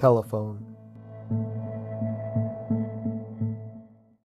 telephone.